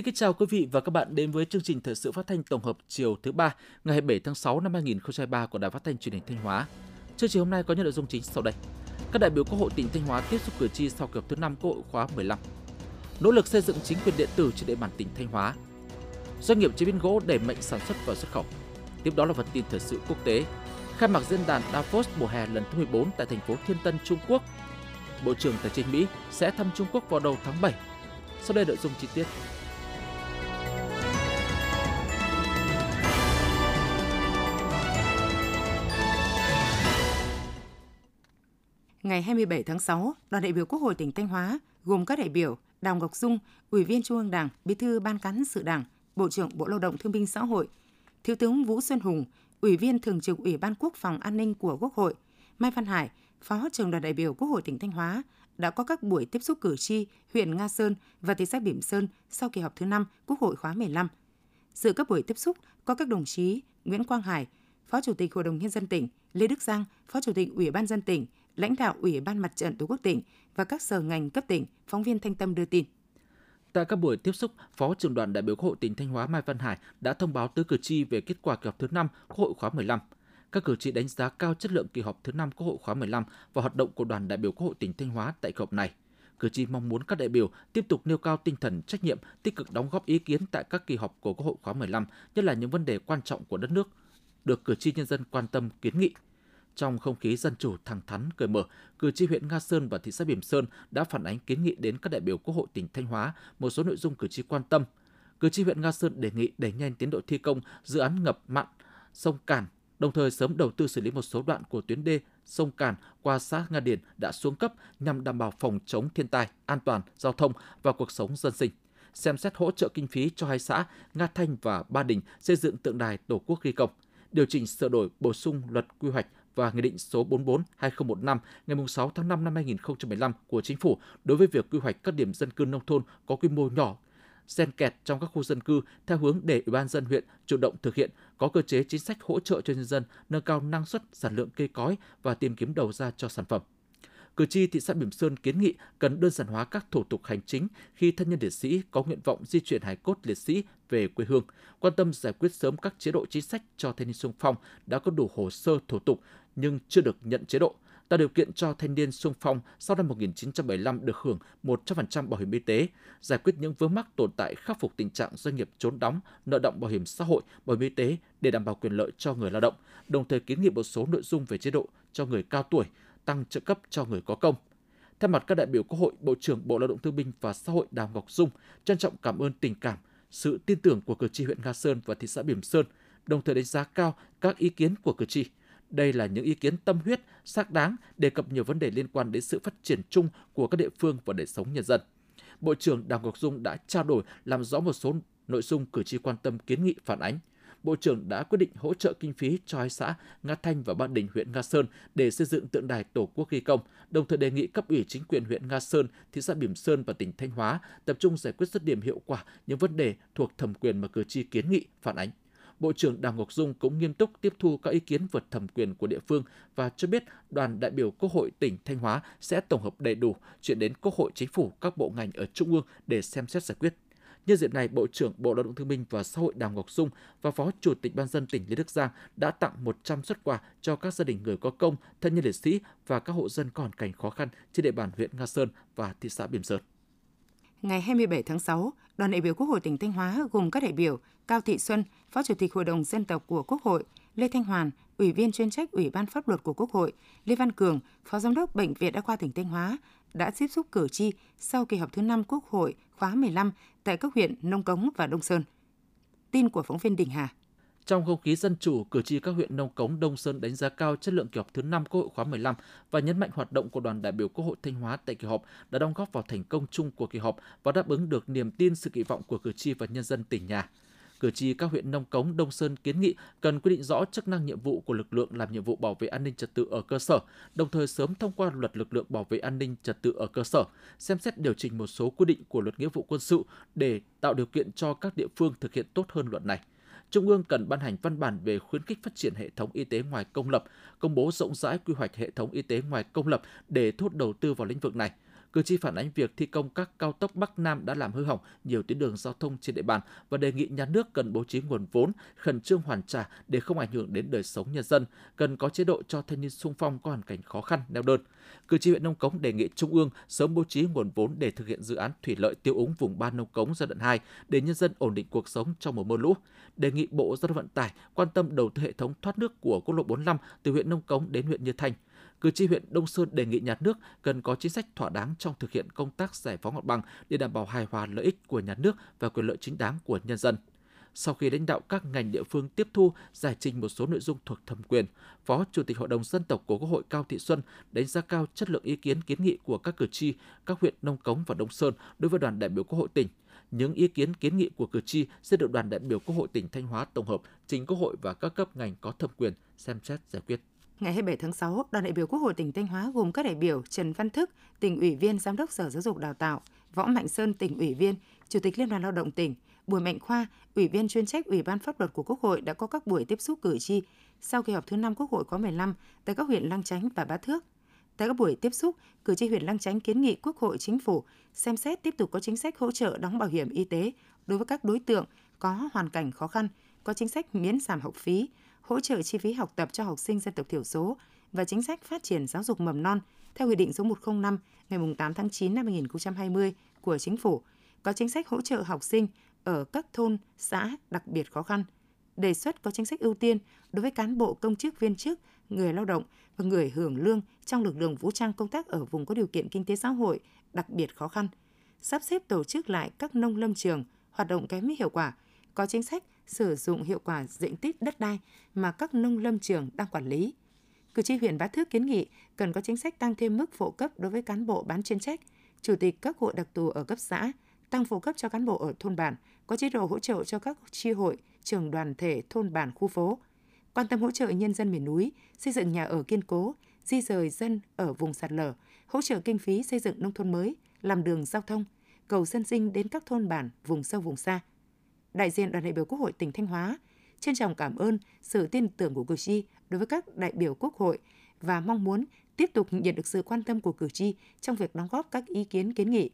Xin kính chào quý vị và các bạn đến với chương trình thời sự phát thanh tổng hợp chiều thứ ba ngày 27 tháng 6 năm 2023 của Đài Phát thanh Truyền hình Thanh Hóa. Chương trình hôm nay có những nội dung chính sau đây. Các đại biểu Quốc hội tỉnh Thanh Hóa tiếp xúc cử tri sau kỳ họp thứ 5 Quốc hội khóa 15. Nỗ lực xây dựng chính quyền điện tử trên địa bàn tỉnh Thanh Hóa. Doanh nghiệp chế biến gỗ đẩy mạnh sản xuất và xuất khẩu. Tiếp đó là phần tin thời sự quốc tế. Khai mạc diễn đàn Davos mùa hè lần thứ 14 tại thành phố Thiên Tân, Trung Quốc. Bộ trưởng Tài chính Mỹ sẽ thăm Trung Quốc vào đầu tháng 7. Sau đây nội dung chi tiết. Ngày 27 tháng 6, đoàn đại biểu Quốc hội tỉnh Thanh Hóa gồm các đại biểu Đào Ngọc Dung, Ủy viên Trung ương Đảng, Bí thư Ban cán sự Đảng, Bộ trưởng Bộ Lao động Thương binh Xã hội, Thiếu tướng Vũ Xuân Hùng, Ủy viên Thường trực Ủy ban Quốc phòng An ninh của Quốc hội, Mai Văn Hải, Phó trưởng đoàn đại biểu Quốc hội tỉnh Thanh Hóa đã có các buổi tiếp xúc cử tri huyện Nga Sơn và thị xã Bỉm Sơn sau kỳ họp thứ 5 Quốc hội khóa 15. Dự các buổi tiếp xúc có các đồng chí Nguyễn Quang Hải, Phó Chủ tịch Hội đồng Nhân dân tỉnh, Lê Đức Giang, Phó Chủ tịch Ủy ban dân tỉnh, lãnh đạo Ủy ban Mặt trận Tổ quốc tỉnh và các sở ngành cấp tỉnh, phóng viên Thanh Tâm đưa tin. Tại các buổi tiếp xúc, Phó trưởng đoàn đại biểu Quốc hội tỉnh Thanh Hóa Mai Văn Hải đã thông báo tới cử tri về kết quả kỳ họp thứ 5 Quốc hội khóa 15. Các cử tri đánh giá cao chất lượng kỳ họp thứ 5 Quốc hội khóa 15 và hoạt động của đoàn đại biểu Quốc hội tỉnh Thanh Hóa tại kỳ họp này. Cử tri mong muốn các đại biểu tiếp tục nêu cao tinh thần trách nhiệm, tích cực đóng góp ý kiến tại các kỳ họp của Quốc hội khóa 15, nhất là những vấn đề quan trọng của đất nước, được cử tri nhân dân quan tâm kiến nghị. Trong không khí dân chủ thẳng thắn cởi mở, cử tri huyện Nga Sơn và thị xã Bỉm Sơn đã phản ánh kiến nghị đến các đại biểu Quốc hội tỉnh Thanh Hóa một số nội dung cử tri quan tâm. Cử tri huyện Nga Sơn đề nghị đẩy nhanh tiến độ thi công dự án ngập mặn sông Cản, đồng thời sớm đầu tư xử lý một số đoạn của tuyến đê sông Cản qua xã Nga Điền đã xuống cấp nhằm đảm bảo phòng chống thiên tai, an toàn giao thông và cuộc sống dân sinh xem xét hỗ trợ kinh phí cho hai xã Nga Thanh và Ba Đình xây dựng tượng đài Tổ quốc ghi công, điều chỉnh sửa đổi bổ sung luật quy hoạch và Nghị định số 44-2015 ngày 6 tháng 5 năm 2015 của Chính phủ đối với việc quy hoạch các điểm dân cư nông thôn có quy mô nhỏ, xen kẹt trong các khu dân cư theo hướng để Ủy ban dân huyện chủ động thực hiện, có cơ chế chính sách hỗ trợ cho nhân dân nâng cao năng suất, sản lượng cây cói và tìm kiếm đầu ra cho sản phẩm. Cử tri thị xã Bỉm Sơn kiến nghị cần đơn giản hóa các thủ tục hành chính khi thân nhân liệt sĩ có nguyện vọng di chuyển hài cốt liệt sĩ về quê hương, quan tâm giải quyết sớm các chế độ chính sách cho thanh niên sung phong đã có đủ hồ sơ thủ tục nhưng chưa được nhận chế độ, tạo điều kiện cho thanh niên sung phong sau năm 1975 được hưởng 100% bảo hiểm y tế, giải quyết những vướng mắc tồn tại khắc phục tình trạng doanh nghiệp trốn đóng, nợ động bảo hiểm xã hội, bảo hiểm y tế để đảm bảo quyền lợi cho người lao động, đồng thời kiến nghị một số nội dung về chế độ cho người cao tuổi, tăng trợ cấp cho người có công. Thay mặt các đại biểu Quốc hội, Bộ trưởng Bộ Lao động Thương binh và Xã hội Đào Ngọc Dung trân trọng cảm ơn tình cảm, sự tin tưởng của cử tri huyện Nga Sơn và thị xã Bỉm Sơn, đồng thời đánh giá cao các ý kiến của cử tri. Đây là những ý kiến tâm huyết, xác đáng, đề cập nhiều vấn đề liên quan đến sự phát triển chung của các địa phương và đời sống nhân dân. Bộ trưởng Đào Ngọc Dung đã trao đổi làm rõ một số nội dung cử tri quan tâm kiến nghị phản ánh. Bộ trưởng đã quyết định hỗ trợ kinh phí cho hai xã Nga Thanh và Ba Đình huyện Nga Sơn để xây dựng tượng đài Tổ quốc ghi công, đồng thời đề nghị cấp ủy chính quyền huyện Nga Sơn, thị xã Bỉm Sơn và tỉnh Thanh Hóa tập trung giải quyết dứt điểm hiệu quả những vấn đề thuộc thẩm quyền mà cử tri kiến nghị phản ánh. Bộ trưởng Đào Ngọc Dung cũng nghiêm túc tiếp thu các ý kiến vượt thẩm quyền của địa phương và cho biết đoàn đại biểu Quốc hội tỉnh Thanh Hóa sẽ tổng hợp đầy đủ chuyển đến Quốc hội chính phủ các bộ ngành ở trung ương để xem xét giải quyết. Nhân dịp này, Bộ trưởng Bộ Lao động Thương binh và Xã hội Đào Ngọc Dung và Phó Chủ tịch Ban dân tỉnh Lê Đức Giang đã tặng 100 xuất quà cho các gia đình người có công, thân nhân liệt sĩ và các hộ dân còn cảnh khó khăn trên địa bàn huyện Nga Sơn và thị xã Biểm Sơn. Ngày 27 tháng 6, đoàn đại biểu Quốc hội tỉnh Thanh Hóa gồm các đại biểu Cao Thị Xuân, Phó Chủ tịch Hội đồng Dân tộc của Quốc hội, Lê Thanh Hoàn, Ủy viên chuyên trách Ủy ban Pháp luật của Quốc hội, Lê Văn Cường, Phó Giám đốc Bệnh viện Đa khoa tỉnh Thanh Hóa đã tiếp xúc cử tri sau kỳ họp thứ 5 Quốc hội khóa 15 tại các huyện Nông Cống và Đông Sơn. Tin của phóng viên Đình Hà. Trong không khí dân chủ, cử tri các huyện Nông Cống, Đông Sơn đánh giá cao chất lượng kỳ họp thứ 5 Quốc hội khóa 15 và nhấn mạnh hoạt động của đoàn đại biểu Quốc hội Thanh Hóa tại kỳ họp đã đóng góp vào thành công chung của kỳ họp và đáp ứng được niềm tin sự kỳ vọng của cử tri và nhân dân tỉnh nhà. Cử tri các huyện Nông Cống, Đông Sơn kiến nghị cần quy định rõ chức năng nhiệm vụ của lực lượng làm nhiệm vụ bảo vệ an ninh trật tự ở cơ sở, đồng thời sớm thông qua luật lực lượng bảo vệ an ninh trật tự ở cơ sở, xem xét điều chỉnh một số quy định của luật nghĩa vụ quân sự để tạo điều kiện cho các địa phương thực hiện tốt hơn luật này. Trung ương cần ban hành văn bản về khuyến khích phát triển hệ thống y tế ngoài công lập, công bố rộng rãi quy hoạch hệ thống y tế ngoài công lập để thu hút đầu tư vào lĩnh vực này. Cử tri phản ánh việc thi công các cao tốc Bắc Nam đã làm hư hỏng nhiều tuyến đường giao thông trên địa bàn và đề nghị nhà nước cần bố trí nguồn vốn khẩn trương hoàn trả để không ảnh hưởng đến đời sống nhân dân, cần có chế độ cho thanh niên sung phong có hoàn cảnh khó khăn, neo đơn. Cử tri huyện Nông Cống đề nghị Trung ương sớm bố trí nguồn vốn để thực hiện dự án thủy lợi tiêu úng vùng Ba Nông Cống giai đoạn 2 để nhân dân ổn định cuộc sống trong mùa mưa lũ. Đề nghị Bộ Giao thông Vận tải quan tâm đầu tư hệ thống thoát nước của quốc lộ 45 từ huyện Nông Cống đến huyện Như Thanh. Cử tri huyện Đông Sơn đề nghị nhà nước cần có chính sách thỏa đáng trong thực hiện công tác giải phóng mặt bằng để đảm bảo hài hòa lợi ích của nhà nước và quyền lợi chính đáng của nhân dân. Sau khi lãnh đạo các ngành địa phương tiếp thu, giải trình một số nội dung thuộc thẩm quyền, Phó Chủ tịch Hội đồng Dân tộc của Quốc hội Cao Thị Xuân đánh giá cao chất lượng ý kiến kiến nghị của các cử tri, các huyện Nông Cống và Đông Sơn đối với đoàn đại biểu Quốc hội tỉnh. Những ý kiến kiến nghị của cử tri sẽ được đoàn đại biểu Quốc hội tỉnh Thanh Hóa tổng hợp trình Quốc hội và các cấp ngành có thẩm quyền xem xét giải quyết. Ngày 27 tháng 6, đoàn đại biểu Quốc hội tỉnh Thanh Hóa gồm các đại biểu Trần Văn Thức, tỉnh ủy viên, giám đốc Sở Giáo dục Đào tạo, Võ Mạnh Sơn, tỉnh ủy viên, Chủ tịch Liên đoàn Lao động tỉnh, Bùi Mạnh Khoa, Ủy viên chuyên trách Ủy ban Pháp luật của Quốc hội đã có các buổi tiếp xúc cử tri sau kỳ họp thứ 5 Quốc hội khóa 15 tại các huyện Lăng Chánh và Bá Thước. Tại các buổi tiếp xúc, cử tri huyện Lăng Chánh kiến nghị Quốc hội Chính phủ xem xét tiếp tục có chính sách hỗ trợ đóng bảo hiểm y tế đối với các đối tượng có hoàn cảnh khó khăn, có chính sách miễn giảm học phí, hỗ trợ chi phí học tập cho học sinh dân tộc thiểu số và chính sách phát triển giáo dục mầm non theo Nghị định số 105 ngày 8 tháng 9 năm 2020 của Chính phủ, có chính sách hỗ trợ học sinh ở các thôn, xã đặc biệt khó khăn, đề xuất có chính sách ưu tiên đối với cán bộ công chức viên chức, người lao động và người hưởng lương trong lực lượng vũ trang công tác ở vùng có điều kiện kinh tế xã hội đặc biệt khó khăn, sắp xếp tổ chức lại các nông lâm trường hoạt động kém hiệu quả, có chính sách sử dụng hiệu quả diện tích đất đai mà các nông lâm trường đang quản lý. Cử tri huyện Bá Thước kiến nghị cần có chính sách tăng thêm mức phụ cấp đối với cán bộ bán chuyên trách, chủ tịch các hội đặc thù ở cấp xã, tăng phụ cấp cho cán bộ ở thôn bản, có chế độ hỗ trợ cho các chi hội, trường đoàn thể thôn bản khu phố, quan tâm hỗ trợ nhân dân miền núi, xây dựng nhà ở kiên cố, di rời dân ở vùng sạt lở, hỗ trợ kinh phí xây dựng nông thôn mới, làm đường giao thông, cầu dân sinh đến các thôn bản vùng sâu vùng xa. Đại diện đoàn đại biểu Quốc hội tỉnh Thanh Hóa trân trọng cảm ơn sự tin tưởng của cử tri đối với các đại biểu Quốc hội và mong muốn tiếp tục nhận được sự quan tâm của cử tri trong việc đóng góp các ý kiến kiến nghị.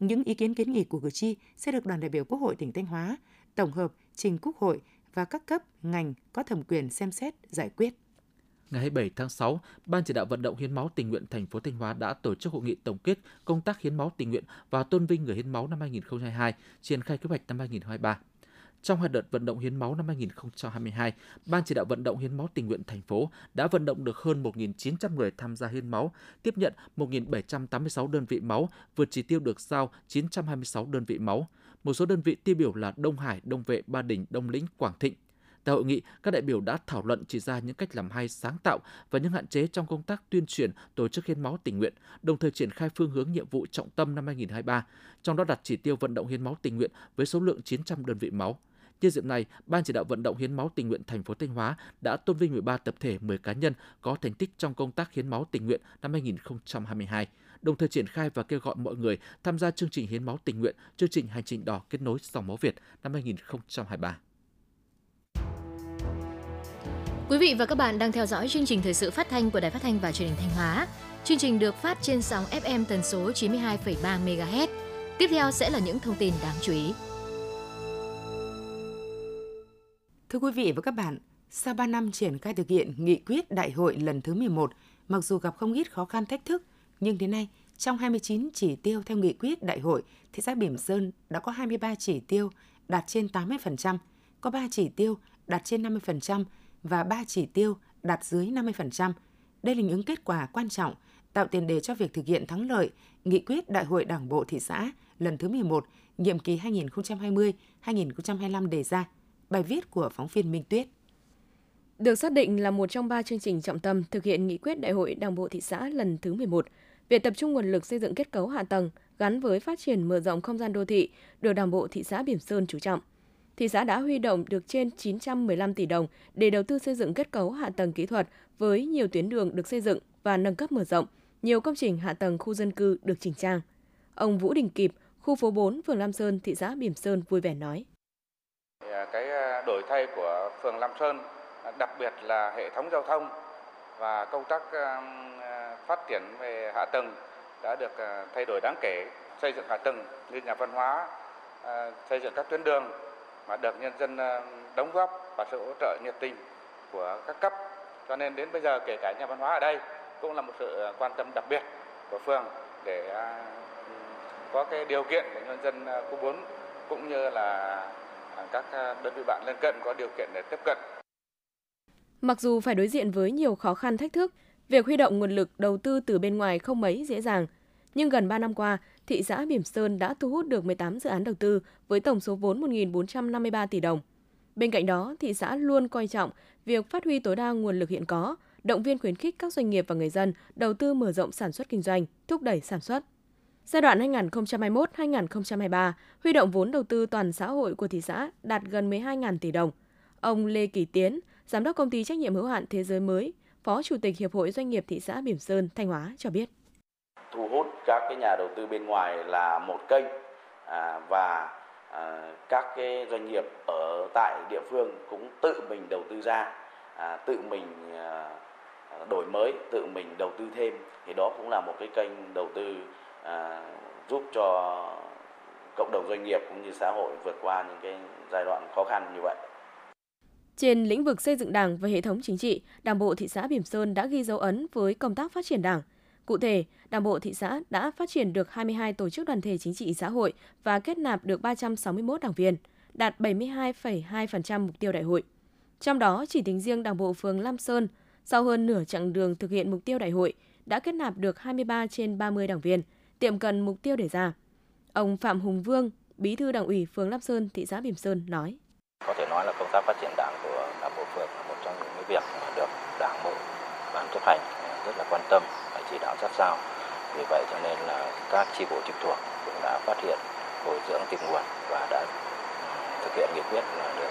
Những ý kiến kiến nghị của cử tri sẽ được đoàn đại biểu Quốc hội tỉnh Thanh Hóa tổng hợp trình Quốc hội và các cấp ngành có thẩm quyền xem xét giải quyết. Ngày 27 tháng 6, Ban chỉ đạo vận động hiến máu tình nguyện thành phố Thanh Hóa đã tổ chức hội nghị tổng kết công tác hiến máu tình nguyện và tôn vinh người hiến máu năm 2022, triển khai kế hoạch năm 2023. Trong hai đợt vận động hiến máu năm 2022, Ban chỉ đạo vận động hiến máu tình nguyện thành phố đã vận động được hơn 1.900 người tham gia hiến máu, tiếp nhận 1.786 đơn vị máu, vượt chỉ tiêu được giao 926 đơn vị máu. Một số đơn vị tiêu biểu là Đông Hải, Đông Vệ, Ba Đình, Đông Lĩnh, Quảng Thịnh. Tại hội nghị, các đại biểu đã thảo luận chỉ ra những cách làm hay sáng tạo và những hạn chế trong công tác tuyên truyền tổ chức hiến máu tình nguyện, đồng thời triển khai phương hướng nhiệm vụ trọng tâm năm 2023, trong đó đặt chỉ tiêu vận động hiến máu tình nguyện với số lượng 900 đơn vị máu. Nhân dịp này, Ban chỉ đạo vận động hiến máu tình nguyện thành phố Thanh Hóa đã tôn vinh 13 tập thể, 10 cá nhân có thành tích trong công tác hiến máu tình nguyện năm 2022, đồng thời triển khai và kêu gọi mọi người tham gia chương trình hiến máu tình nguyện, chương trình hành trình đỏ kết nối dòng máu Việt năm 2023. Quý vị và các bạn đang theo dõi chương trình thời sự phát thanh của Đài Phát thanh và Truyền hình Thanh Hóa. Chương trình được phát trên sóng FM tần số 92,3 MHz. Tiếp theo sẽ là những thông tin đáng chú ý. Thưa quý vị và các bạn, sau 3 năm triển khai thực hiện nghị quyết đại hội lần thứ 11, mặc dù gặp không ít khó khăn thách thức, nhưng đến nay, trong 29 chỉ tiêu theo nghị quyết đại hội, thị xã Bỉm Sơn đã có 23 chỉ tiêu đạt trên 80%, có 3 chỉ tiêu đạt trên 50% và 3 chỉ tiêu đạt dưới 50%. Đây là những kết quả quan trọng tạo tiền đề cho việc thực hiện thắng lợi nghị quyết Đại hội Đảng bộ thị xã lần thứ 11, nhiệm kỳ 2020-2025 đề ra. Bài viết của phóng viên Minh Tuyết. Được xác định là một trong ba chương trình trọng tâm thực hiện nghị quyết Đại hội Đảng bộ thị xã lần thứ 11, việc tập trung nguồn lực xây dựng kết cấu hạ tầng gắn với phát triển mở rộng không gian đô thị được Đảng bộ thị xã Bỉm Sơn chú trọng. Thị xã đã huy động được trên 915 tỷ đồng để đầu tư xây dựng kết cấu hạ tầng kỹ thuật với nhiều tuyến đường được xây dựng và nâng cấp mở rộng, nhiều công trình hạ tầng khu dân cư được chỉnh trang. Ông Vũ Đình Kịp, khu phố 4, phường Lam Sơn, thị xã Bỉm Sơn vui vẻ nói. À, cái à, đổi thay của phường Lam Sơn, à, đặc biệt là hệ thống giao thông và công tác phát triển về hạ tầng đã được thay đổi đáng kể, xây dựng hạ tầng như nhà văn hóa, xây dựng các tuyến đường mà được nhân dân đóng góp và sự hỗ trợ nhiệt tình của các cấp. Cho nên đến bây giờ kể cả nhà văn hóa ở đây cũng là một sự quan tâm đặc biệt của phường để có cái điều kiện để nhân dân khu 4 cũng như là các à, đơn vị bạn lân cận có điều kiện để tiếp cận. Mặc dù phải đối diện với nhiều khó khăn thách thức, việc huy động nguồn lực đầu tư từ bên ngoài không mấy dễ dàng. Nhưng gần 3 năm qua, thị xã Bỉm Sơn đã thu hút được 18 dự án đầu tư với tổng số vốn 1.453 tỷ đồng. Bên cạnh đó, thị xã luôn coi trọng việc phát huy tối đa nguồn lực hiện có, động viên khuyến khích các doanh nghiệp và người dân đầu tư mở rộng sản xuất kinh doanh, thúc đẩy sản xuất. Giai đoạn 2021-2023, huy động vốn đầu tư toàn xã hội của thị xã đạt gần 12.000 tỷ đồng. Ông Lê Kỳ Tiến, Giám đốc công ty trách nhiệm hữu hạn Thế giới mới, Phó Chủ tịch Hiệp hội Doanh nghiệp thị xã Bỉm Sơn, Thanh Hóa cho biết. Thu hút các cái nhà đầu tư bên ngoài là một kênh à, và à, các cái doanh nghiệp ở tại địa phương cũng tự mình đầu tư ra, à, tự mình à, đổi mới, tự mình đầu tư thêm thì đó cũng là một cái kênh đầu tư à, giúp cho cộng đồng doanh nghiệp cũng như xã hội vượt qua những cái giai đoạn khó khăn như vậy. Trên lĩnh vực xây dựng Đảng và hệ thống chính trị, Đảng bộ thị xã Bỉm Sơn đã ghi dấu ấn với công tác phát triển Đảng. Cụ thể, Đảng bộ thị xã đã phát triển được 22 tổ chức đoàn thể chính trị xã hội và kết nạp được 361 đảng viên, đạt 72,2% mục tiêu đại hội. Trong đó, chỉ tính riêng Đảng bộ phường Lam Sơn, sau hơn nửa chặng đường thực hiện mục tiêu đại hội, đã kết nạp được 23 trên 30 đảng viên, tiệm cận mục tiêu đề ra. Ông Phạm Hùng Vương, Bí thư Đảng ủy phường Lam Sơn, thị xã Bỉm Sơn nói: Có thể nói là công tác phát triển đảng của đảng bộ phường là một trong những cái việc mà được đảng bộ ban chấp hành rất là quan tâm và chỉ đạo sát sao. Vì vậy cho nên là các chi bộ trực thuộc cũng đã phát hiện bồi dưỡng tìm nguồn và đã thực hiện nghị quyết là được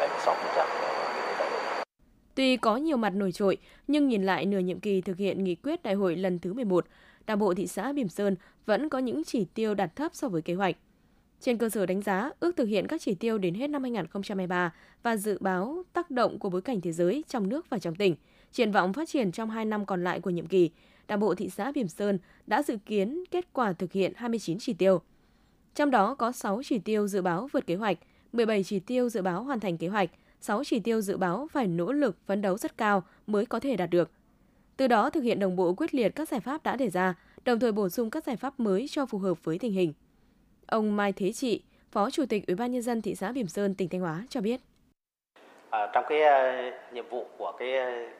76% nghị quyết đại hội. Tuy có nhiều mặt nổi trội, nhưng nhìn lại nửa nhiệm kỳ thực hiện nghị quyết đại hội lần thứ 11, Đảng bộ thị xã Bỉm Sơn vẫn có những chỉ tiêu đạt thấp so với kế hoạch. Trên cơ sở đánh giá, ước thực hiện các chỉ tiêu đến hết năm 2023 và dự báo tác động của bối cảnh thế giới trong nước và trong tỉnh, triển vọng phát triển trong 2 năm còn lại của nhiệm kỳ, Đảng bộ thị xã Bỉm Sơn đã dự kiến kết quả thực hiện 29 chỉ tiêu. Trong đó có 6 chỉ tiêu dự báo vượt kế hoạch, 17 chỉ tiêu dự báo hoàn thành kế hoạch, 6 chỉ tiêu dự báo phải nỗ lực phấn đấu rất cao mới có thể đạt được. Từ đó thực hiện đồng bộ quyết liệt các giải pháp đã đề ra, đồng thời bổ sung các giải pháp mới cho phù hợp với tình hình. Ông Mai Thế Trị, Phó Chủ tịch Ủy ban nhân dân thị xã Bỉm Sơn, tỉnh Thanh Hóa cho biết. À, trong cái uh, nhiệm vụ của cái uh,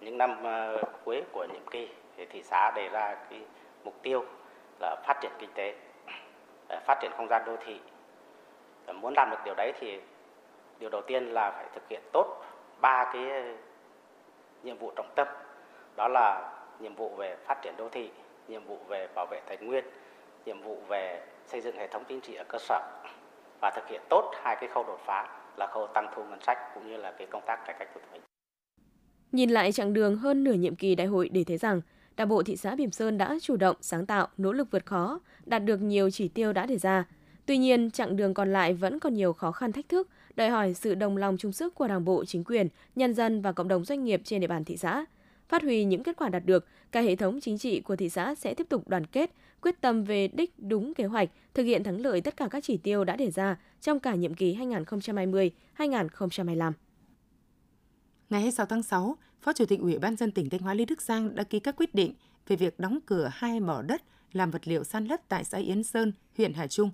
những năm uh, cuối của nhiệm kỳ thì thị xã đề ra cái mục tiêu là phát triển kinh tế, à, phát triển không gian đô thị. À, muốn làm được điều đấy thì điều đầu tiên là phải thực hiện tốt ba cái nhiệm vụ trọng tâm đó là nhiệm vụ về phát triển đô thị nhiệm vụ về bảo vệ tài nguyên nhiệm vụ về xây dựng hệ thống chính trị ở cơ sở và thực hiện tốt hai cái khâu đột phá là khâu tăng thu ngân sách cũng như là cái công tác cải cách thủ tục hành Nhìn lại chặng đường hơn nửa nhiệm kỳ đại hội để thấy rằng Đảng bộ thị xã Bỉm Sơn đã chủ động, sáng tạo, nỗ lực vượt khó, đạt được nhiều chỉ tiêu đã đề ra. Tuy nhiên, chặng đường còn lại vẫn còn nhiều khó khăn thách thức, đòi hỏi sự đồng lòng chung sức của Đảng bộ, chính quyền, nhân dân và cộng đồng doanh nghiệp trên địa bàn thị xã. Phát huy những kết quả đạt được, cả hệ thống chính trị của thị xã sẽ tiếp tục đoàn kết, quyết tâm về đích đúng kế hoạch, thực hiện thắng lợi tất cả các chỉ tiêu đã đề ra trong cả nhiệm kỳ 2020-2025. Ngày 26 tháng 6, Phó Chủ tịch Ủy ban dân tỉnh Thanh Hóa Lê Đức Giang đã ký các quyết định về việc đóng cửa hai mỏ đất làm vật liệu san lấp tại xã Yến Sơn, huyện Hà Trung.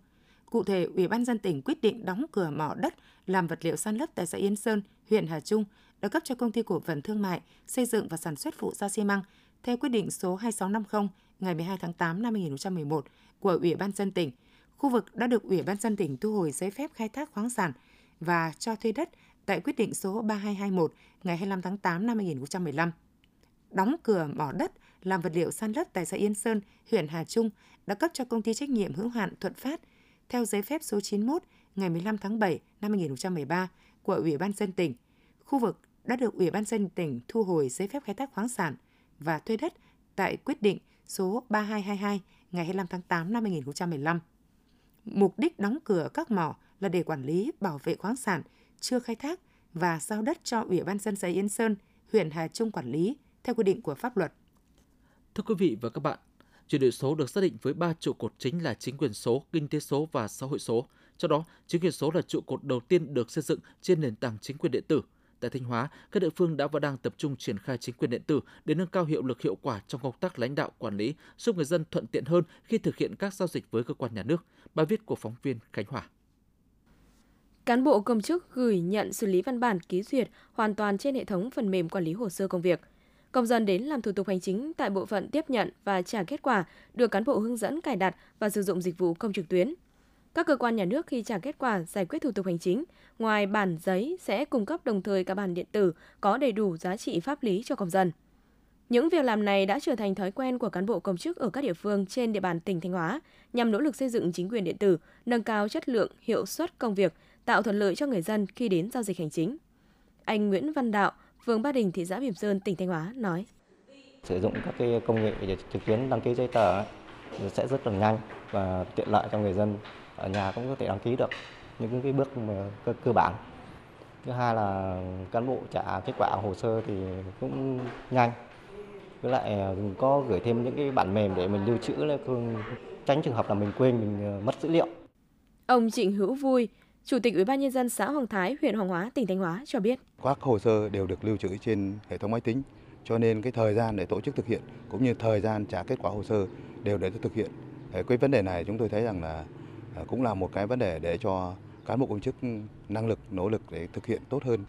Cụ thể, Ủy ban dân tỉnh quyết định đóng cửa mỏ đất làm vật liệu san lấp tại xã Yến Sơn, huyện Hà Trung đã cấp cho công ty cổ phần thương mại, xây dựng và sản xuất phụ gia xi măng theo quyết định số 2650 ngày 12 tháng 8 năm 2011 của Ủy ban dân tỉnh. Khu vực đã được Ủy ban dân tỉnh thu hồi giấy phép khai thác khoáng sản và cho thuê đất tại quyết định số 3221 ngày 25 tháng 8 năm 2015. Đóng cửa mỏ đất làm vật liệu san lấp tại xã Yên Sơn, huyện Hà Trung đã cấp cho công ty trách nhiệm hữu hạn Thuận Phát theo giấy phép số 91 ngày 15 tháng 7 năm 2013 của Ủy ban dân tỉnh. Khu vực đã được Ủy ban dân tỉnh thu hồi giấy phép khai thác khoáng sản và thuê đất tại quyết định số 3222 ngày 25 tháng 8 năm 2015. Mục đích đóng cửa các mỏ là để quản lý, bảo vệ khoáng sản chưa khai thác và giao đất cho Ủy ban dân xã Yên Sơn, huyện Hà Trung quản lý theo quy định của pháp luật. Thưa quý vị và các bạn, Chuyển đổi số được xác định với ba trụ cột chính là chính quyền số, kinh tế số và xã hội số. Trong đó, chính quyền số là trụ cột đầu tiên được xây dựng trên nền tảng chính quyền điện tử. Tại Thanh Hóa, các địa phương đã và đang tập trung triển khai chính quyền điện tử để nâng cao hiệu lực hiệu quả trong công tác lãnh đạo quản lý, giúp người dân thuận tiện hơn khi thực hiện các giao dịch với cơ quan nhà nước. Bài viết của phóng viên Khánh Hòa. Cán bộ công chức gửi nhận xử lý văn bản ký duyệt hoàn toàn trên hệ thống phần mềm quản lý hồ sơ công việc. Công dân đến làm thủ tục hành chính tại bộ phận tiếp nhận và trả kết quả được cán bộ hướng dẫn cài đặt và sử dụng dịch vụ công trực tuyến. Các cơ quan nhà nước khi trả kết quả giải quyết thủ tục hành chính, ngoài bản giấy sẽ cung cấp đồng thời cả bản điện tử có đầy đủ giá trị pháp lý cho công dân. Những việc làm này đã trở thành thói quen của cán bộ công chức ở các địa phương trên địa bàn tỉnh Thanh Hóa nhằm nỗ lực xây dựng chính quyền điện tử, nâng cao chất lượng, hiệu suất công việc, tạo thuận lợi cho người dân khi đến giao dịch hành chính. Anh Nguyễn Văn Đạo, phường Ba Đình, thị xã Bỉm Sơn, tỉnh Thanh Hóa nói: Sử dụng các cái công nghệ để trực tuyến đăng ký giấy tờ sẽ rất là nhanh và tiện lợi cho người dân ở nhà cũng có thể đăng ký được những cái bước cơ, cơ bản. Thứ hai là cán bộ trả kết quả hồ sơ thì cũng nhanh. Với lại có gửi thêm những cái bản mềm để mình lưu trữ tránh trường hợp là mình quên mình mất dữ liệu. Ông Trịnh Hữu Vui, Chủ tịch Ủy ban nhân dân xã Hoàng Thái, huyện Hoàng Hóa, tỉnh Thanh Hóa cho biết. Các hồ sơ đều được lưu trữ trên hệ thống máy tính, cho nên cái thời gian để tổ chức thực hiện cũng như thời gian trả kết quả hồ sơ đều để thực hiện. Cái vấn đề này chúng tôi thấy rằng là à, Ờ, cũng là một cái vấn đề để cho cán bộ công chức năng lực, nỗ lực để thực hiện tốt hơn.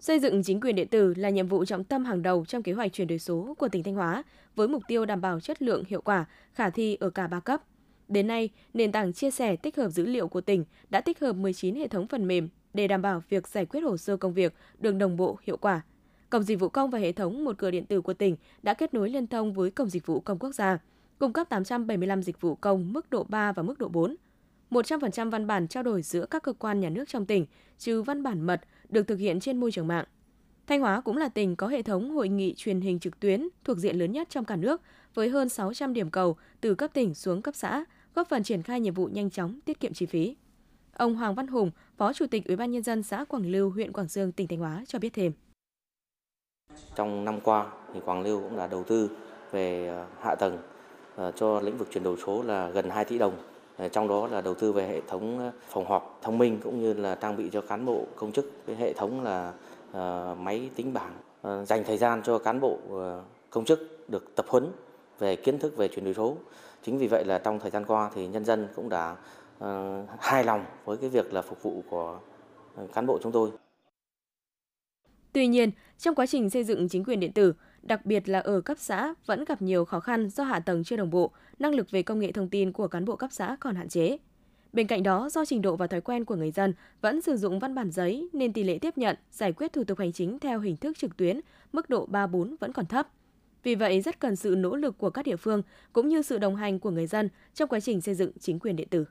Xây dựng chính quyền điện tử là nhiệm vụ trọng tâm hàng đầu trong kế hoạch chuyển đổi số của tỉnh Thanh Hóa, với mục tiêu đảm bảo chất lượng, hiệu quả, khả thi ở cả ba cấp – Đến nay, nền tảng chia sẻ tích hợp dữ liệu của tỉnh đã tích hợp 19 hệ thống phần mềm để đảm bảo việc giải quyết hồ sơ công việc được đồng bộ hiệu quả. Cổng dịch vụ công và hệ thống một cửa điện tử của tỉnh đã kết nối liên thông với Cổng dịch vụ công quốc gia, cung cấp 875 dịch vụ công mức độ 3 và mức độ 4. 100% văn bản trao đổi giữa các cơ quan nhà nước trong tỉnh, trừ văn bản mật, được thực hiện trên môi trường mạng. Thanh Hóa cũng là tỉnh có hệ thống hội nghị truyền hình trực tuyến thuộc diện lớn nhất trong cả nước, với hơn 600 điểm cầu từ cấp tỉnh xuống cấp xã, góp phần triển khai nhiệm vụ nhanh chóng, tiết kiệm chi phí. Ông Hoàng Văn Hùng, Phó Chủ tịch Ủy ban nhân dân xã Quảng Lưu, huyện Quảng Dương, tỉnh Thanh Hóa cho biết thêm. Trong năm qua thì Quảng Lưu cũng đã đầu tư về ờ, hạ tầng ờ, cho lĩnh vực chuyển đổi số là gần 2 tỷ đồng. Ờ, trong đó là đầu tư về hệ thống ờ, phòng họp thông minh cũng như là trang bị cho cán bộ công chức. Cái hệ thống là ờ, máy tính bảng. Dành thời gian cho cán bộ công chức được tập huấn về kiến thức về chuyển đổi số. Chính vì vậy là trong thời gian qua thì nhân dân cũng đã uh, hài lòng với cái việc là phục vụ của cán bộ chúng tôi. Tuy nhiên, trong quá trình xây dựng chính quyền điện tử, đặc biệt là ở cấp xã vẫn gặp nhiều khó khăn do hạ tầng chưa đồng bộ, năng lực về công nghệ thông tin của cán bộ cấp xã còn hạn chế. Bên cạnh đó, do trình độ và thói quen của người dân vẫn sử dụng văn bản giấy nên tỷ lệ tiếp nhận, giải quyết thủ tục hành chính theo hình thức trực tuyến, mức độ 3-4 vẫn còn thấp. Vì vậy, rất cần sự nỗ lực của các địa phương cũng như sự đồng hành của người dân trong quá trình xây dựng chính quyền điện tử.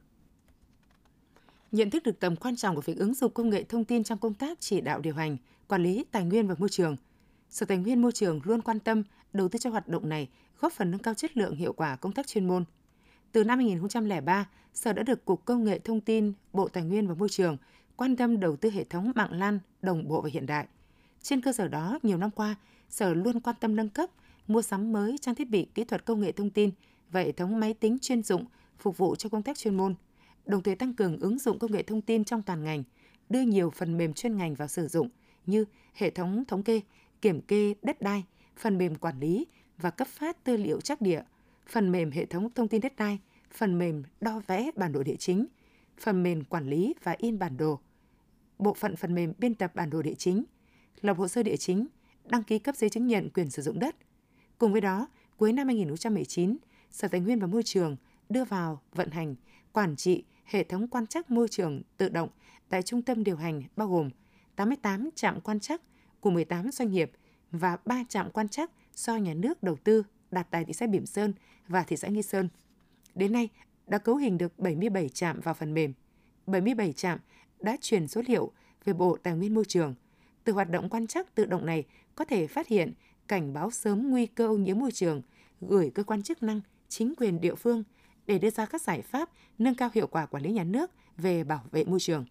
Nhận thức được tầm quan trọng của việc ứng dụng công nghệ thông tin trong công tác chỉ đạo điều hành, quản lý tài nguyên và môi trường, Sở Tài nguyên Môi trường luôn quan tâm đầu tư cho hoạt động này, góp phần nâng cao chất lượng hiệu quả công tác chuyên môn. Từ năm 2003, Sở đã được Cục Công nghệ Thông tin, Bộ Tài nguyên và Môi trường quan tâm đầu tư hệ thống mạng LAN đồng bộ và hiện đại. Trên cơ sở đó, nhiều năm qua, Sở luôn quan tâm nâng cấp, mua sắm mới trang thiết bị kỹ thuật công nghệ thông tin và hệ thống máy tính chuyên dụng phục vụ cho công tác chuyên môn, đồng thời tăng cường ứng dụng công nghệ thông tin trong toàn ngành, đưa nhiều phần mềm chuyên ngành vào sử dụng như hệ thống thống kê, kiểm kê đất đai, phần mềm quản lý và cấp phát tư liệu trắc địa, phần mềm hệ thống thông tin đất đai, phần mềm đo vẽ bản đồ địa chính, phần mềm quản lý và in bản đồ, bộ phận phần mềm biên tập bản đồ địa chính, lập hồ sơ địa chính, đăng ký cấp giấy chứng nhận quyền sử dụng đất, Cùng với đó, cuối năm 2019, Sở Tài nguyên và Môi trường đưa vào vận hành, quản trị hệ thống quan trắc môi trường tự động tại trung tâm điều hành bao gồm 88 trạm quan trắc của 18 doanh nghiệp và 3 trạm quan trắc do nhà nước đầu tư đặt tại thị xã Bỉm Sơn và thị xã Nghi Sơn. Đến nay, đã cấu hình được 77 trạm vào phần mềm. 77 trạm đã truyền số liệu về Bộ Tài nguyên Môi trường. Từ hoạt động quan trắc tự động này có thể phát hiện cảnh báo sớm nguy cơ ô nhiễm môi trường, gửi cơ quan chức năng, chính quyền địa phương để đưa ra các giải pháp nâng cao hiệu quả quản lý nhà nước về bảo vệ môi trường.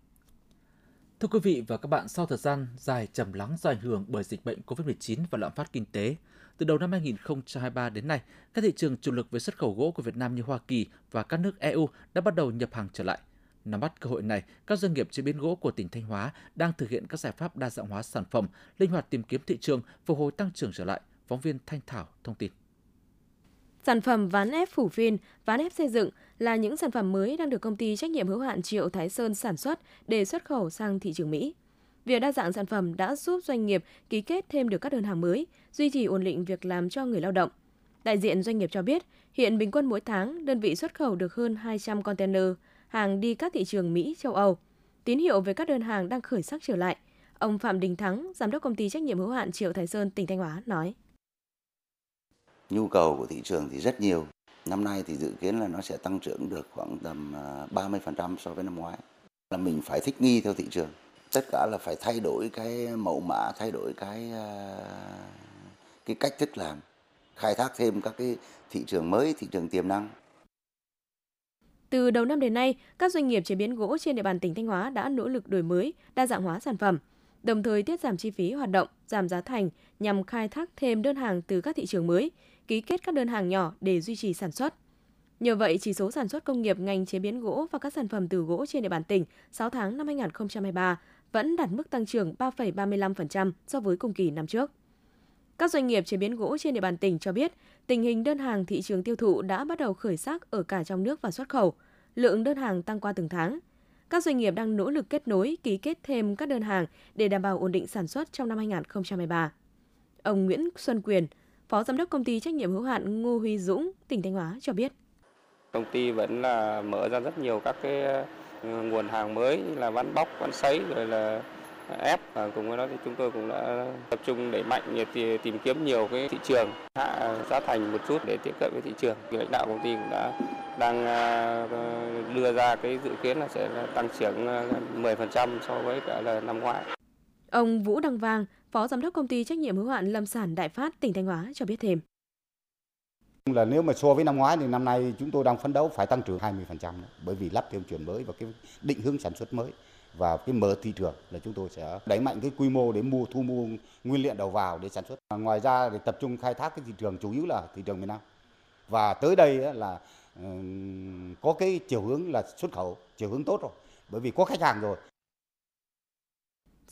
Thưa quý vị và các bạn, sau thời gian dài trầm lắng do ảnh hưởng bởi dịch bệnh COVID-19 và lạm phát kinh tế, từ đầu năm 2023 đến nay, các thị trường chủ lực về xuất khẩu gỗ của Việt Nam như Hoa Kỳ và các nước EU đã bắt đầu nhập hàng trở lại. Nắm bắt cơ hội này, các doanh nghiệp chế biến gỗ của tỉnh Thanh Hóa đang thực hiện các giải pháp đa dạng hóa sản phẩm, linh hoạt tìm kiếm thị trường, phục hồi tăng trưởng trở lại. Phóng viên Thanh Thảo thông tin. Sản phẩm ván ép phủ phin, ván ép xây dựng là những sản phẩm mới đang được công ty trách nhiệm hữu hạn Triệu Thái Sơn sản xuất để xuất khẩu sang thị trường Mỹ. Việc đa dạng sản phẩm đã giúp doanh nghiệp ký kết thêm được các đơn hàng mới, duy trì ổn định việc làm cho người lao động. Đại diện doanh nghiệp cho biết, hiện bình quân mỗi tháng đơn vị xuất khẩu được hơn 200 container hàng đi các thị trường Mỹ, châu Âu. Tín hiệu về các đơn hàng đang khởi sắc trở lại. Ông Phạm Đình Thắng, giám đốc công ty trách nhiệm hữu hạn Triệu Thái Sơn tỉnh Thanh Hóa nói: Nhu cầu của thị trường thì rất nhiều. Năm nay thì dự kiến là nó sẽ tăng trưởng được khoảng tầm à, 30% so với năm ngoái. Là mình phải thích nghi theo thị trường. Tất cả là phải thay đổi cái mẫu mã, thay đổi cái à, cái cách thức làm, khai thác thêm các cái thị trường mới, thị trường tiềm năng. Từ đầu năm đến nay, các doanh nghiệp chế biến gỗ trên địa bàn tỉnh Thanh Hóa đã nỗ lực đổi mới, đa dạng hóa sản phẩm, đồng thời tiết giảm chi phí hoạt động, giảm giá thành nhằm khai thác thêm đơn hàng từ các thị trường mới, ký kết các đơn hàng nhỏ để duy trì sản xuất. Nhờ vậy, chỉ số sản xuất công nghiệp ngành chế biến gỗ và các sản phẩm từ gỗ trên địa bàn tỉnh 6 tháng năm 2023 vẫn đạt mức tăng trưởng 3,35% so với cùng kỳ năm trước. Các doanh nghiệp chế biến gỗ trên địa bàn tỉnh cho biết, tình hình đơn hàng thị trường tiêu thụ đã bắt đầu khởi sắc ở cả trong nước và xuất khẩu. Lượng đơn hàng tăng qua từng tháng. Các doanh nghiệp đang nỗ lực kết nối, ký kết thêm các đơn hàng để đảm bảo ổn định sản xuất trong năm 2023. Ông Nguyễn Xuân Quyền, Phó Giám đốc Công ty Trách nhiệm hữu hạn Ngô Huy Dũng, tỉnh Thanh Hóa cho biết. Công ty vẫn là mở ra rất nhiều các cái ờ, nguồn hàng mới như là ván bóc, ván sấy rồi là ép và cùng với đó thì chúng tôi cũng đã tập trung đẩy mạnh tìm kiếm nhiều cái thị trường hạ giá thành một chút để tiếp cận với thị trường. Lãnh đạo công ty cũng đã đang ờ, đưa ra cái dự kiến là sẽ tăng trưởng 10% ờ, so với cả là năm ngoái. Ông Vũ Đăng Vang, Phó Giám đốc Công ty Trách nhiệm hữu hạn Lâm sản Đại Phát, tỉnh Thanh Hóa cho biết thêm. Là nếu mà so với năm ngoái thì năm nay chúng tôi đang phấn đấu phải tăng trưởng 20% bởi vì lắp thêm chuyển mới và cái định hướng sản xuất mới và cái mở thị trường là chúng tôi sẽ đẩy mạnh cái quy mô để mua thu mua nguyên liệu đầu vào để sản xuất. Ngoài ra thì tập trung khai thác cái thị trường chủ yếu là thị trường miền Nam. Và tới đây là có cái chiều hướng là xuất khẩu, chiều hướng tốt rồi. Bởi vì có khách hàng rồi.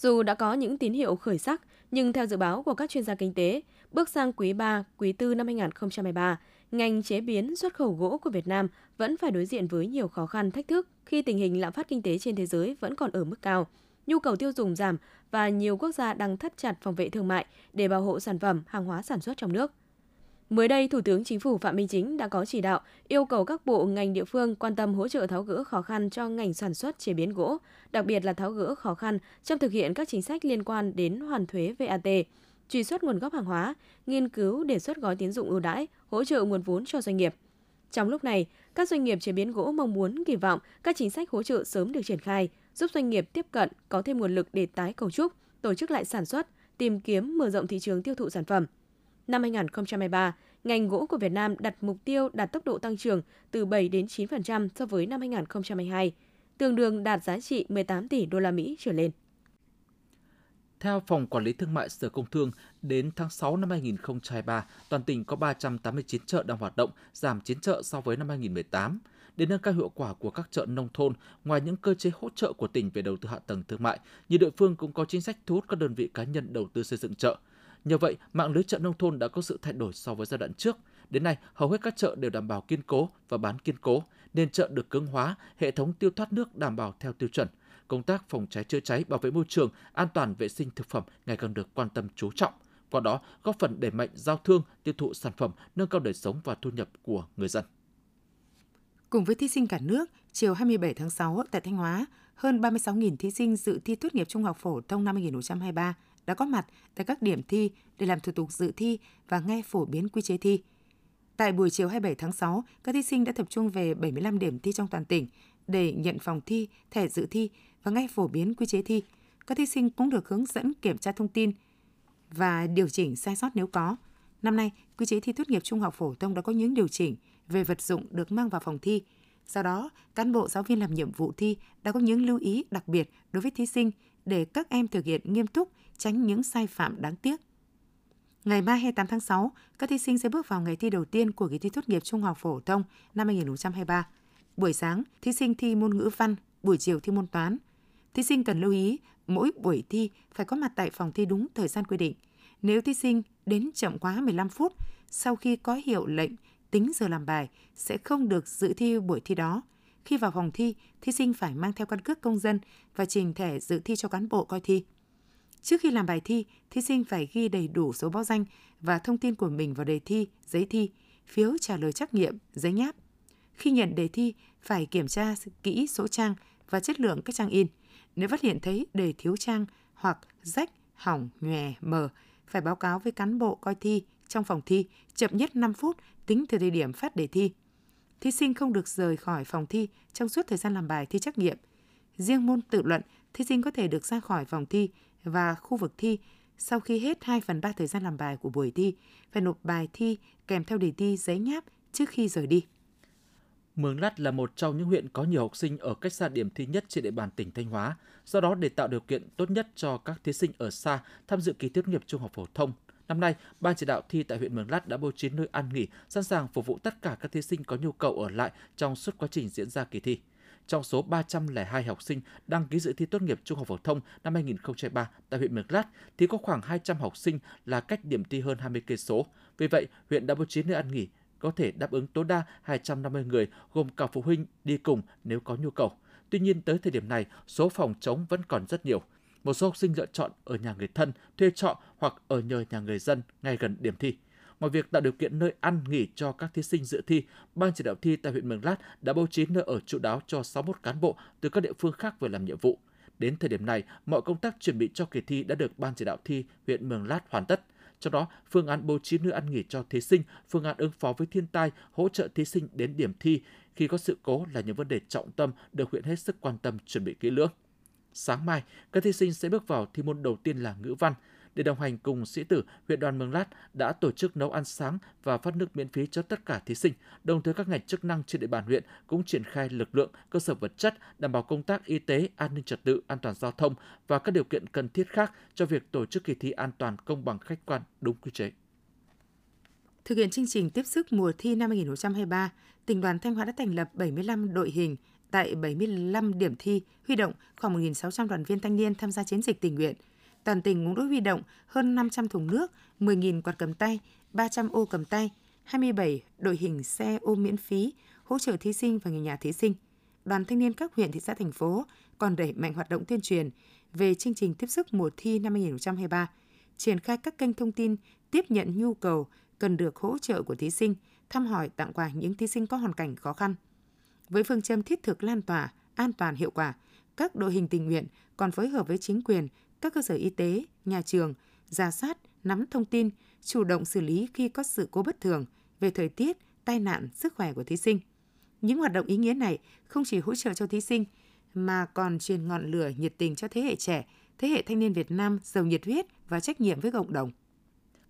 Dù đã có những tín hiệu khởi sắc, nhưng theo dự báo của các chuyên gia kinh tế, bước sang quý 3, quý 4 năm 2023, ngành chế biến xuất khẩu gỗ của Việt Nam vẫn phải đối diện với nhiều khó khăn thách thức khi tình hình lạm phát kinh tế trên thế giới vẫn còn ở mức cao, nhu cầu tiêu dùng giảm và nhiều quốc gia đang thắt chặt phòng vệ thương mại để bảo hộ sản phẩm, hàng hóa sản xuất trong nước. Mới đây, Thủ tướng Chính phủ Phạm Minh Chính đã có chỉ đạo yêu cầu các bộ ngành địa phương quan tâm hỗ trợ tháo gỡ khó khăn cho ngành sản xuất chế biến gỗ, đặc biệt là tháo gỡ khó khăn trong thực hiện các chính sách liên quan đến hoàn thuế VAT, truy xuất nguồn gốc hàng hóa, nghiên cứu đề xuất gói tín dụng ưu đãi, hỗ trợ nguồn vốn cho doanh nghiệp. Trong lúc này, các doanh nghiệp chế biến gỗ mong muốn kỳ vọng các chính sách hỗ trợ sớm được triển khai, giúp doanh nghiệp tiếp cận, có thêm nguồn lực để tái cấu trúc, tổ chức lại sản xuất, tìm kiếm mở rộng thị trường tiêu thụ sản phẩm. Năm 2023, ngành gỗ của Việt Nam đặt mục tiêu đạt tốc độ tăng trưởng từ 7 đến 9% so với năm 2022, tương đương đạt giá trị 18 tỷ đô la Mỹ trở lên. Theo Phòng Quản lý Thương mại Sở Công Thương, đến tháng 6 năm 2023, toàn tỉnh có 389 chợ đang hoạt động, giảm 9 chợ so với năm 2018. Để nâng cao hiệu quả của các chợ nông thôn, ngoài những cơ chế hỗ trợ của tỉnh về đầu tư hạ tầng thương mại, nhiều địa phương cũng có chính sách thu hút các đơn vị cá nhân đầu tư xây dựng chợ. Nhờ vậy, mạng lưới chợ nông thôn đã có sự thay đổi so với giai đoạn trước. Đến nay, hầu hết các chợ đều đảm bảo kiên cố và bán kiên cố, nên chợ được cứng hóa, hệ thống tiêu thoát nước đảm bảo theo tiêu chuẩn. Công tác phòng cháy chữa cháy, bảo vệ môi trường, an toàn vệ sinh thực phẩm ngày càng được quan tâm chú trọng. Qua đó, góp phần đẩy mạnh giao thương, tiêu thụ sản phẩm, nâng cao đời sống và thu nhập của người dân. Cùng với thí sinh cả nước, chiều 27 tháng 6 tại Thanh Hóa, hơn 36.000 thí sinh dự thi tốt nghiệp trung học phổ thông năm 2023 đã có mặt tại các điểm thi để làm thủ tục dự thi và nghe phổ biến quy chế thi. Tại buổi chiều 27 tháng 6, các thí sinh đã tập trung về 75 điểm thi trong toàn tỉnh để nhận phòng thi, thẻ dự thi và nghe phổ biến quy chế thi. Các thí sinh cũng được hướng dẫn kiểm tra thông tin và điều chỉnh sai sót nếu có. Năm nay, quy chế thi tốt nghiệp trung học phổ thông đã có những điều chỉnh về vật dụng được mang vào phòng thi. Do đó, cán bộ giáo viên làm nhiệm vụ thi đã có những lưu ý đặc biệt đối với thí sinh để các em thực hiện nghiêm túc, tránh những sai phạm đáng tiếc. Ngày mai 28 tháng 6, các thí sinh sẽ bước vào ngày thi đầu tiên của kỳ thi tốt nghiệp trung học phổ thông năm 2023. Buổi sáng, thí sinh thi môn ngữ văn, buổi chiều thi môn toán. Thí sinh cần lưu ý, mỗi buổi thi phải có mặt tại phòng thi đúng thời gian quy định. Nếu thí sinh đến chậm quá 15 phút sau khi có hiệu lệnh tính giờ làm bài sẽ không được dự thi buổi thi đó. Khi vào phòng thi, thí sinh phải mang theo căn cước công dân và trình thẻ dự thi cho cán bộ coi thi. Trước khi làm bài thi, thí sinh phải ghi đầy đủ số báo danh và thông tin của mình vào đề thi, giấy thi, phiếu trả lời trắc nghiệm, giấy nháp. Khi nhận đề thi, phải kiểm tra kỹ số trang và chất lượng các trang in. Nếu phát hiện thấy đề thiếu trang hoặc rách, hỏng, nhòe, mờ, phải báo cáo với cán bộ coi thi trong phòng thi chậm nhất 5 phút tính từ thời điểm phát đề thi. Thí sinh không được rời khỏi phòng thi trong suốt thời gian làm bài thi trắc nghiệm. Riêng môn tự luận, thí sinh có thể được ra khỏi phòng thi và khu vực thi sau khi hết 2 phần 3 thời gian làm bài của buổi thi, phải nộp bài thi kèm theo đề thi giấy nháp trước khi rời đi. Mường Lát là một trong những huyện có nhiều học sinh ở cách xa điểm thi nhất trên địa bàn tỉnh Thanh Hóa. Do đó, để tạo điều kiện tốt nhất cho các thí sinh ở xa tham dự kỳ tốt nghiệp trung học phổ thông, năm nay, Ban chỉ đạo thi tại huyện Mường Lát đã bố trí nơi ăn nghỉ, sẵn sàng phục vụ tất cả các thí sinh có nhu cầu ở lại trong suốt quá trình diễn ra kỳ thi. Trong số 302 học sinh đăng ký dự thi tốt nghiệp trung học phổ thông năm 2023 tại huyện Mường Lát thì có khoảng 200 học sinh là cách điểm thi hơn 20 cây số. Vì vậy, huyện đã bố trí nơi ăn nghỉ có thể đáp ứng tối đa 250 người gồm cả phụ huynh đi cùng nếu có nhu cầu. Tuy nhiên tới thời điểm này, số phòng trống vẫn còn rất nhiều. Một số học sinh lựa chọn ở nhà người thân, thuê trọ hoặc ở nhờ nhà người dân ngay gần điểm thi. Ngoài việc tạo điều kiện nơi ăn nghỉ cho các thí sinh dự thi, Ban chỉ đạo thi tại huyện Mường Lát đã bố trí nơi ở trụ đáo cho 61 cán bộ từ các địa phương khác về làm nhiệm vụ. Đến thời điểm này, mọi công tác chuẩn bị cho kỳ thi đã được Ban chỉ đạo thi huyện Mường Lát hoàn tất. Trong đó, phương án bố trí nơi ăn nghỉ cho thí sinh, phương án ứng phó với thiên tai, hỗ trợ thí sinh đến điểm thi khi có sự cố là những vấn đề trọng tâm được huyện hết sức quan tâm chuẩn bị kỹ lưỡng. Sáng mai, các thí sinh sẽ bước vào thi môn đầu tiên là ngữ văn. Để đồng hành cùng sĩ tử, huyện đoàn Mường Lát đã tổ chức nấu ăn sáng và phát nước miễn phí cho tất cả thí sinh. Đồng thời các ngành chức năng trên địa bàn huyện cũng triển khai lực lượng, cơ sở vật chất, đảm bảo công tác y tế, an ninh trật tự, an toàn giao thông và các điều kiện cần thiết khác cho việc tổ chức kỳ thi an toàn, công bằng, khách quan, đúng quy chế. Thực hiện chương trình tiếp sức mùa thi năm 2023, tỉnh đoàn Thanh Hóa đã thành lập 75 đội hình tại 75 điểm thi, huy động khoảng 1.600 đoàn viên thanh niên tham gia chiến dịch tình nguyện. Toàn tỉnh cũng đã huy động hơn 500 thùng nước, 10.000 quạt cầm tay, 300 ô cầm tay, 27 đội hình xe ôm miễn phí, hỗ trợ thí sinh và người nhà thí sinh. Đoàn thanh niên các huyện, thị xã, thành phố còn đẩy mạnh hoạt động tuyên truyền về chương trình tiếp sức mùa thi năm 2023, triển khai các kênh thông tin tiếp nhận nhu cầu cần được hỗ trợ của thí sinh, thăm hỏi tặng quà những thí sinh có hoàn cảnh khó khăn. Với phương châm thiết thực lan tỏa, an toàn hiệu quả, các đội hình tình nguyện còn phối hợp với chính quyền, các cơ sở y tế, nhà trường, ra soát, nắm thông tin, chủ động xử lý khi có sự cố bất thường về thời tiết, tai nạn, sức khỏe của thí sinh. Những hoạt động ý nghĩa này không chỉ hỗ trợ cho thí sinh, mà còn truyền ngọn lửa nhiệt tình cho thế hệ trẻ, thế hệ thanh niên Việt Nam giàu nhiệt huyết và trách nhiệm với cộng đồng.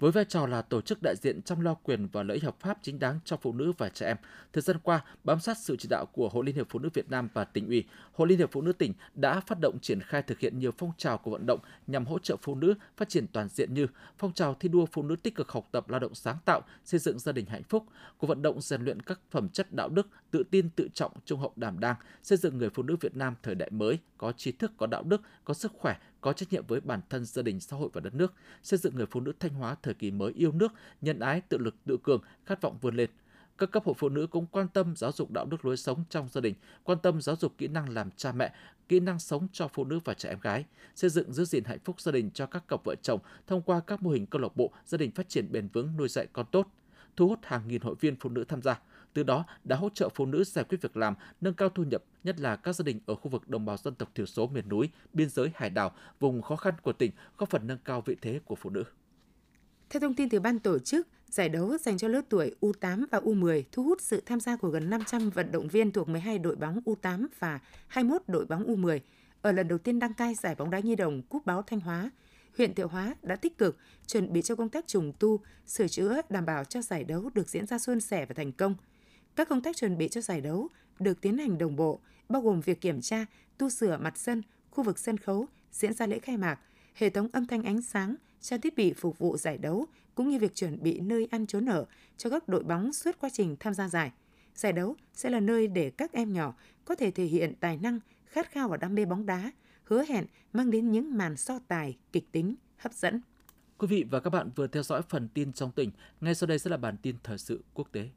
Với vai trò là tổ chức đại diện chăm lo quyền và lợi ích hợp pháp chính đáng cho phụ nữ và trẻ em, thời gian qua, bám sát sự chỉ đạo của Hội Liên hiệp Phụ nữ Việt Nam và tỉnh ủy, Hội Liên hiệp Phụ nữ tỉnh đã phát động triển khai thực hiện nhiều phong trào của vận động nhằm hỗ trợ phụ nữ phát triển toàn diện như phong trào thi đua phụ nữ tích cực học tập lao động sáng tạo, xây dựng gia đình hạnh phúc, của vận động rèn luyện các phẩm chất đạo đức, tự tin, tự trọng, trung hậu đảm đang, xây dựng người phụ nữ Việt Nam thời đại mới, có trí thức, có đạo đức, có sức khỏe, có trách nhiệm với bản thân, gia đình, xã hội và đất nước, xây dựng người phụ nữ Thanh Hóa thời kỳ mới yêu nước, nhân ái, tự lực, tự cường, khát vọng vươn lên. Các cấp hội phụ nữ cũng quan tâm giáo dục đạo đức lối sống trong gia đình, quan tâm giáo dục kỹ năng làm cha mẹ, kỹ năng sống cho phụ nữ và trẻ em gái, xây dựng giữ gìn hạnh phúc gia đình cho các cặp vợ chồng thông qua các mô hình câu lạc bộ gia đình phát triển bền vững nuôi dạy con tốt, thu hút hàng nghìn hội viên phụ nữ tham gia từ đó đã hỗ trợ phụ nữ giải quyết việc làm, nâng cao thu nhập, nhất là các gia đình ở khu vực đồng bào dân tộc thiểu số miền núi, biên giới hải đảo, vùng khó khăn của tỉnh, góp phần nâng cao vị thế của phụ nữ. Theo thông tin từ ban tổ chức, giải đấu dành cho lứa tuổi U8 và U10 thu hút sự tham gia của gần 500 vận động viên thuộc 12 đội bóng U8 và 21 đội bóng U10. Ở lần đầu tiên đăng cai giải bóng đá nhi đồng Cúp báo Thanh Hóa, huyện Thiệu Hóa đã tích cực chuẩn bị cho công tác trùng tu, sửa chữa đảm bảo cho giải đấu được diễn ra suôn sẻ và thành công – các công tác chuẩn bị cho giải đấu được tiến hành đồng bộ, bao gồm việc kiểm tra, tu sửa mặt sân, khu vực sân khấu, diễn ra lễ khai mạc, hệ thống âm thanh ánh sáng, trang thiết bị phục vụ giải đấu cũng như việc chuẩn bị nơi ăn trốn ở cho các đội bóng suốt quá trình tham gia giải. Giải đấu sẽ là nơi để các em nhỏ có thể thể hiện tài năng, khát khao và đam mê bóng đá, hứa hẹn mang đến những màn so tài kịch tính, hấp dẫn. Quý vị và các bạn vừa theo dõi phần tin trong tỉnh, ngay sau đây sẽ là bản tin thời sự quốc tế.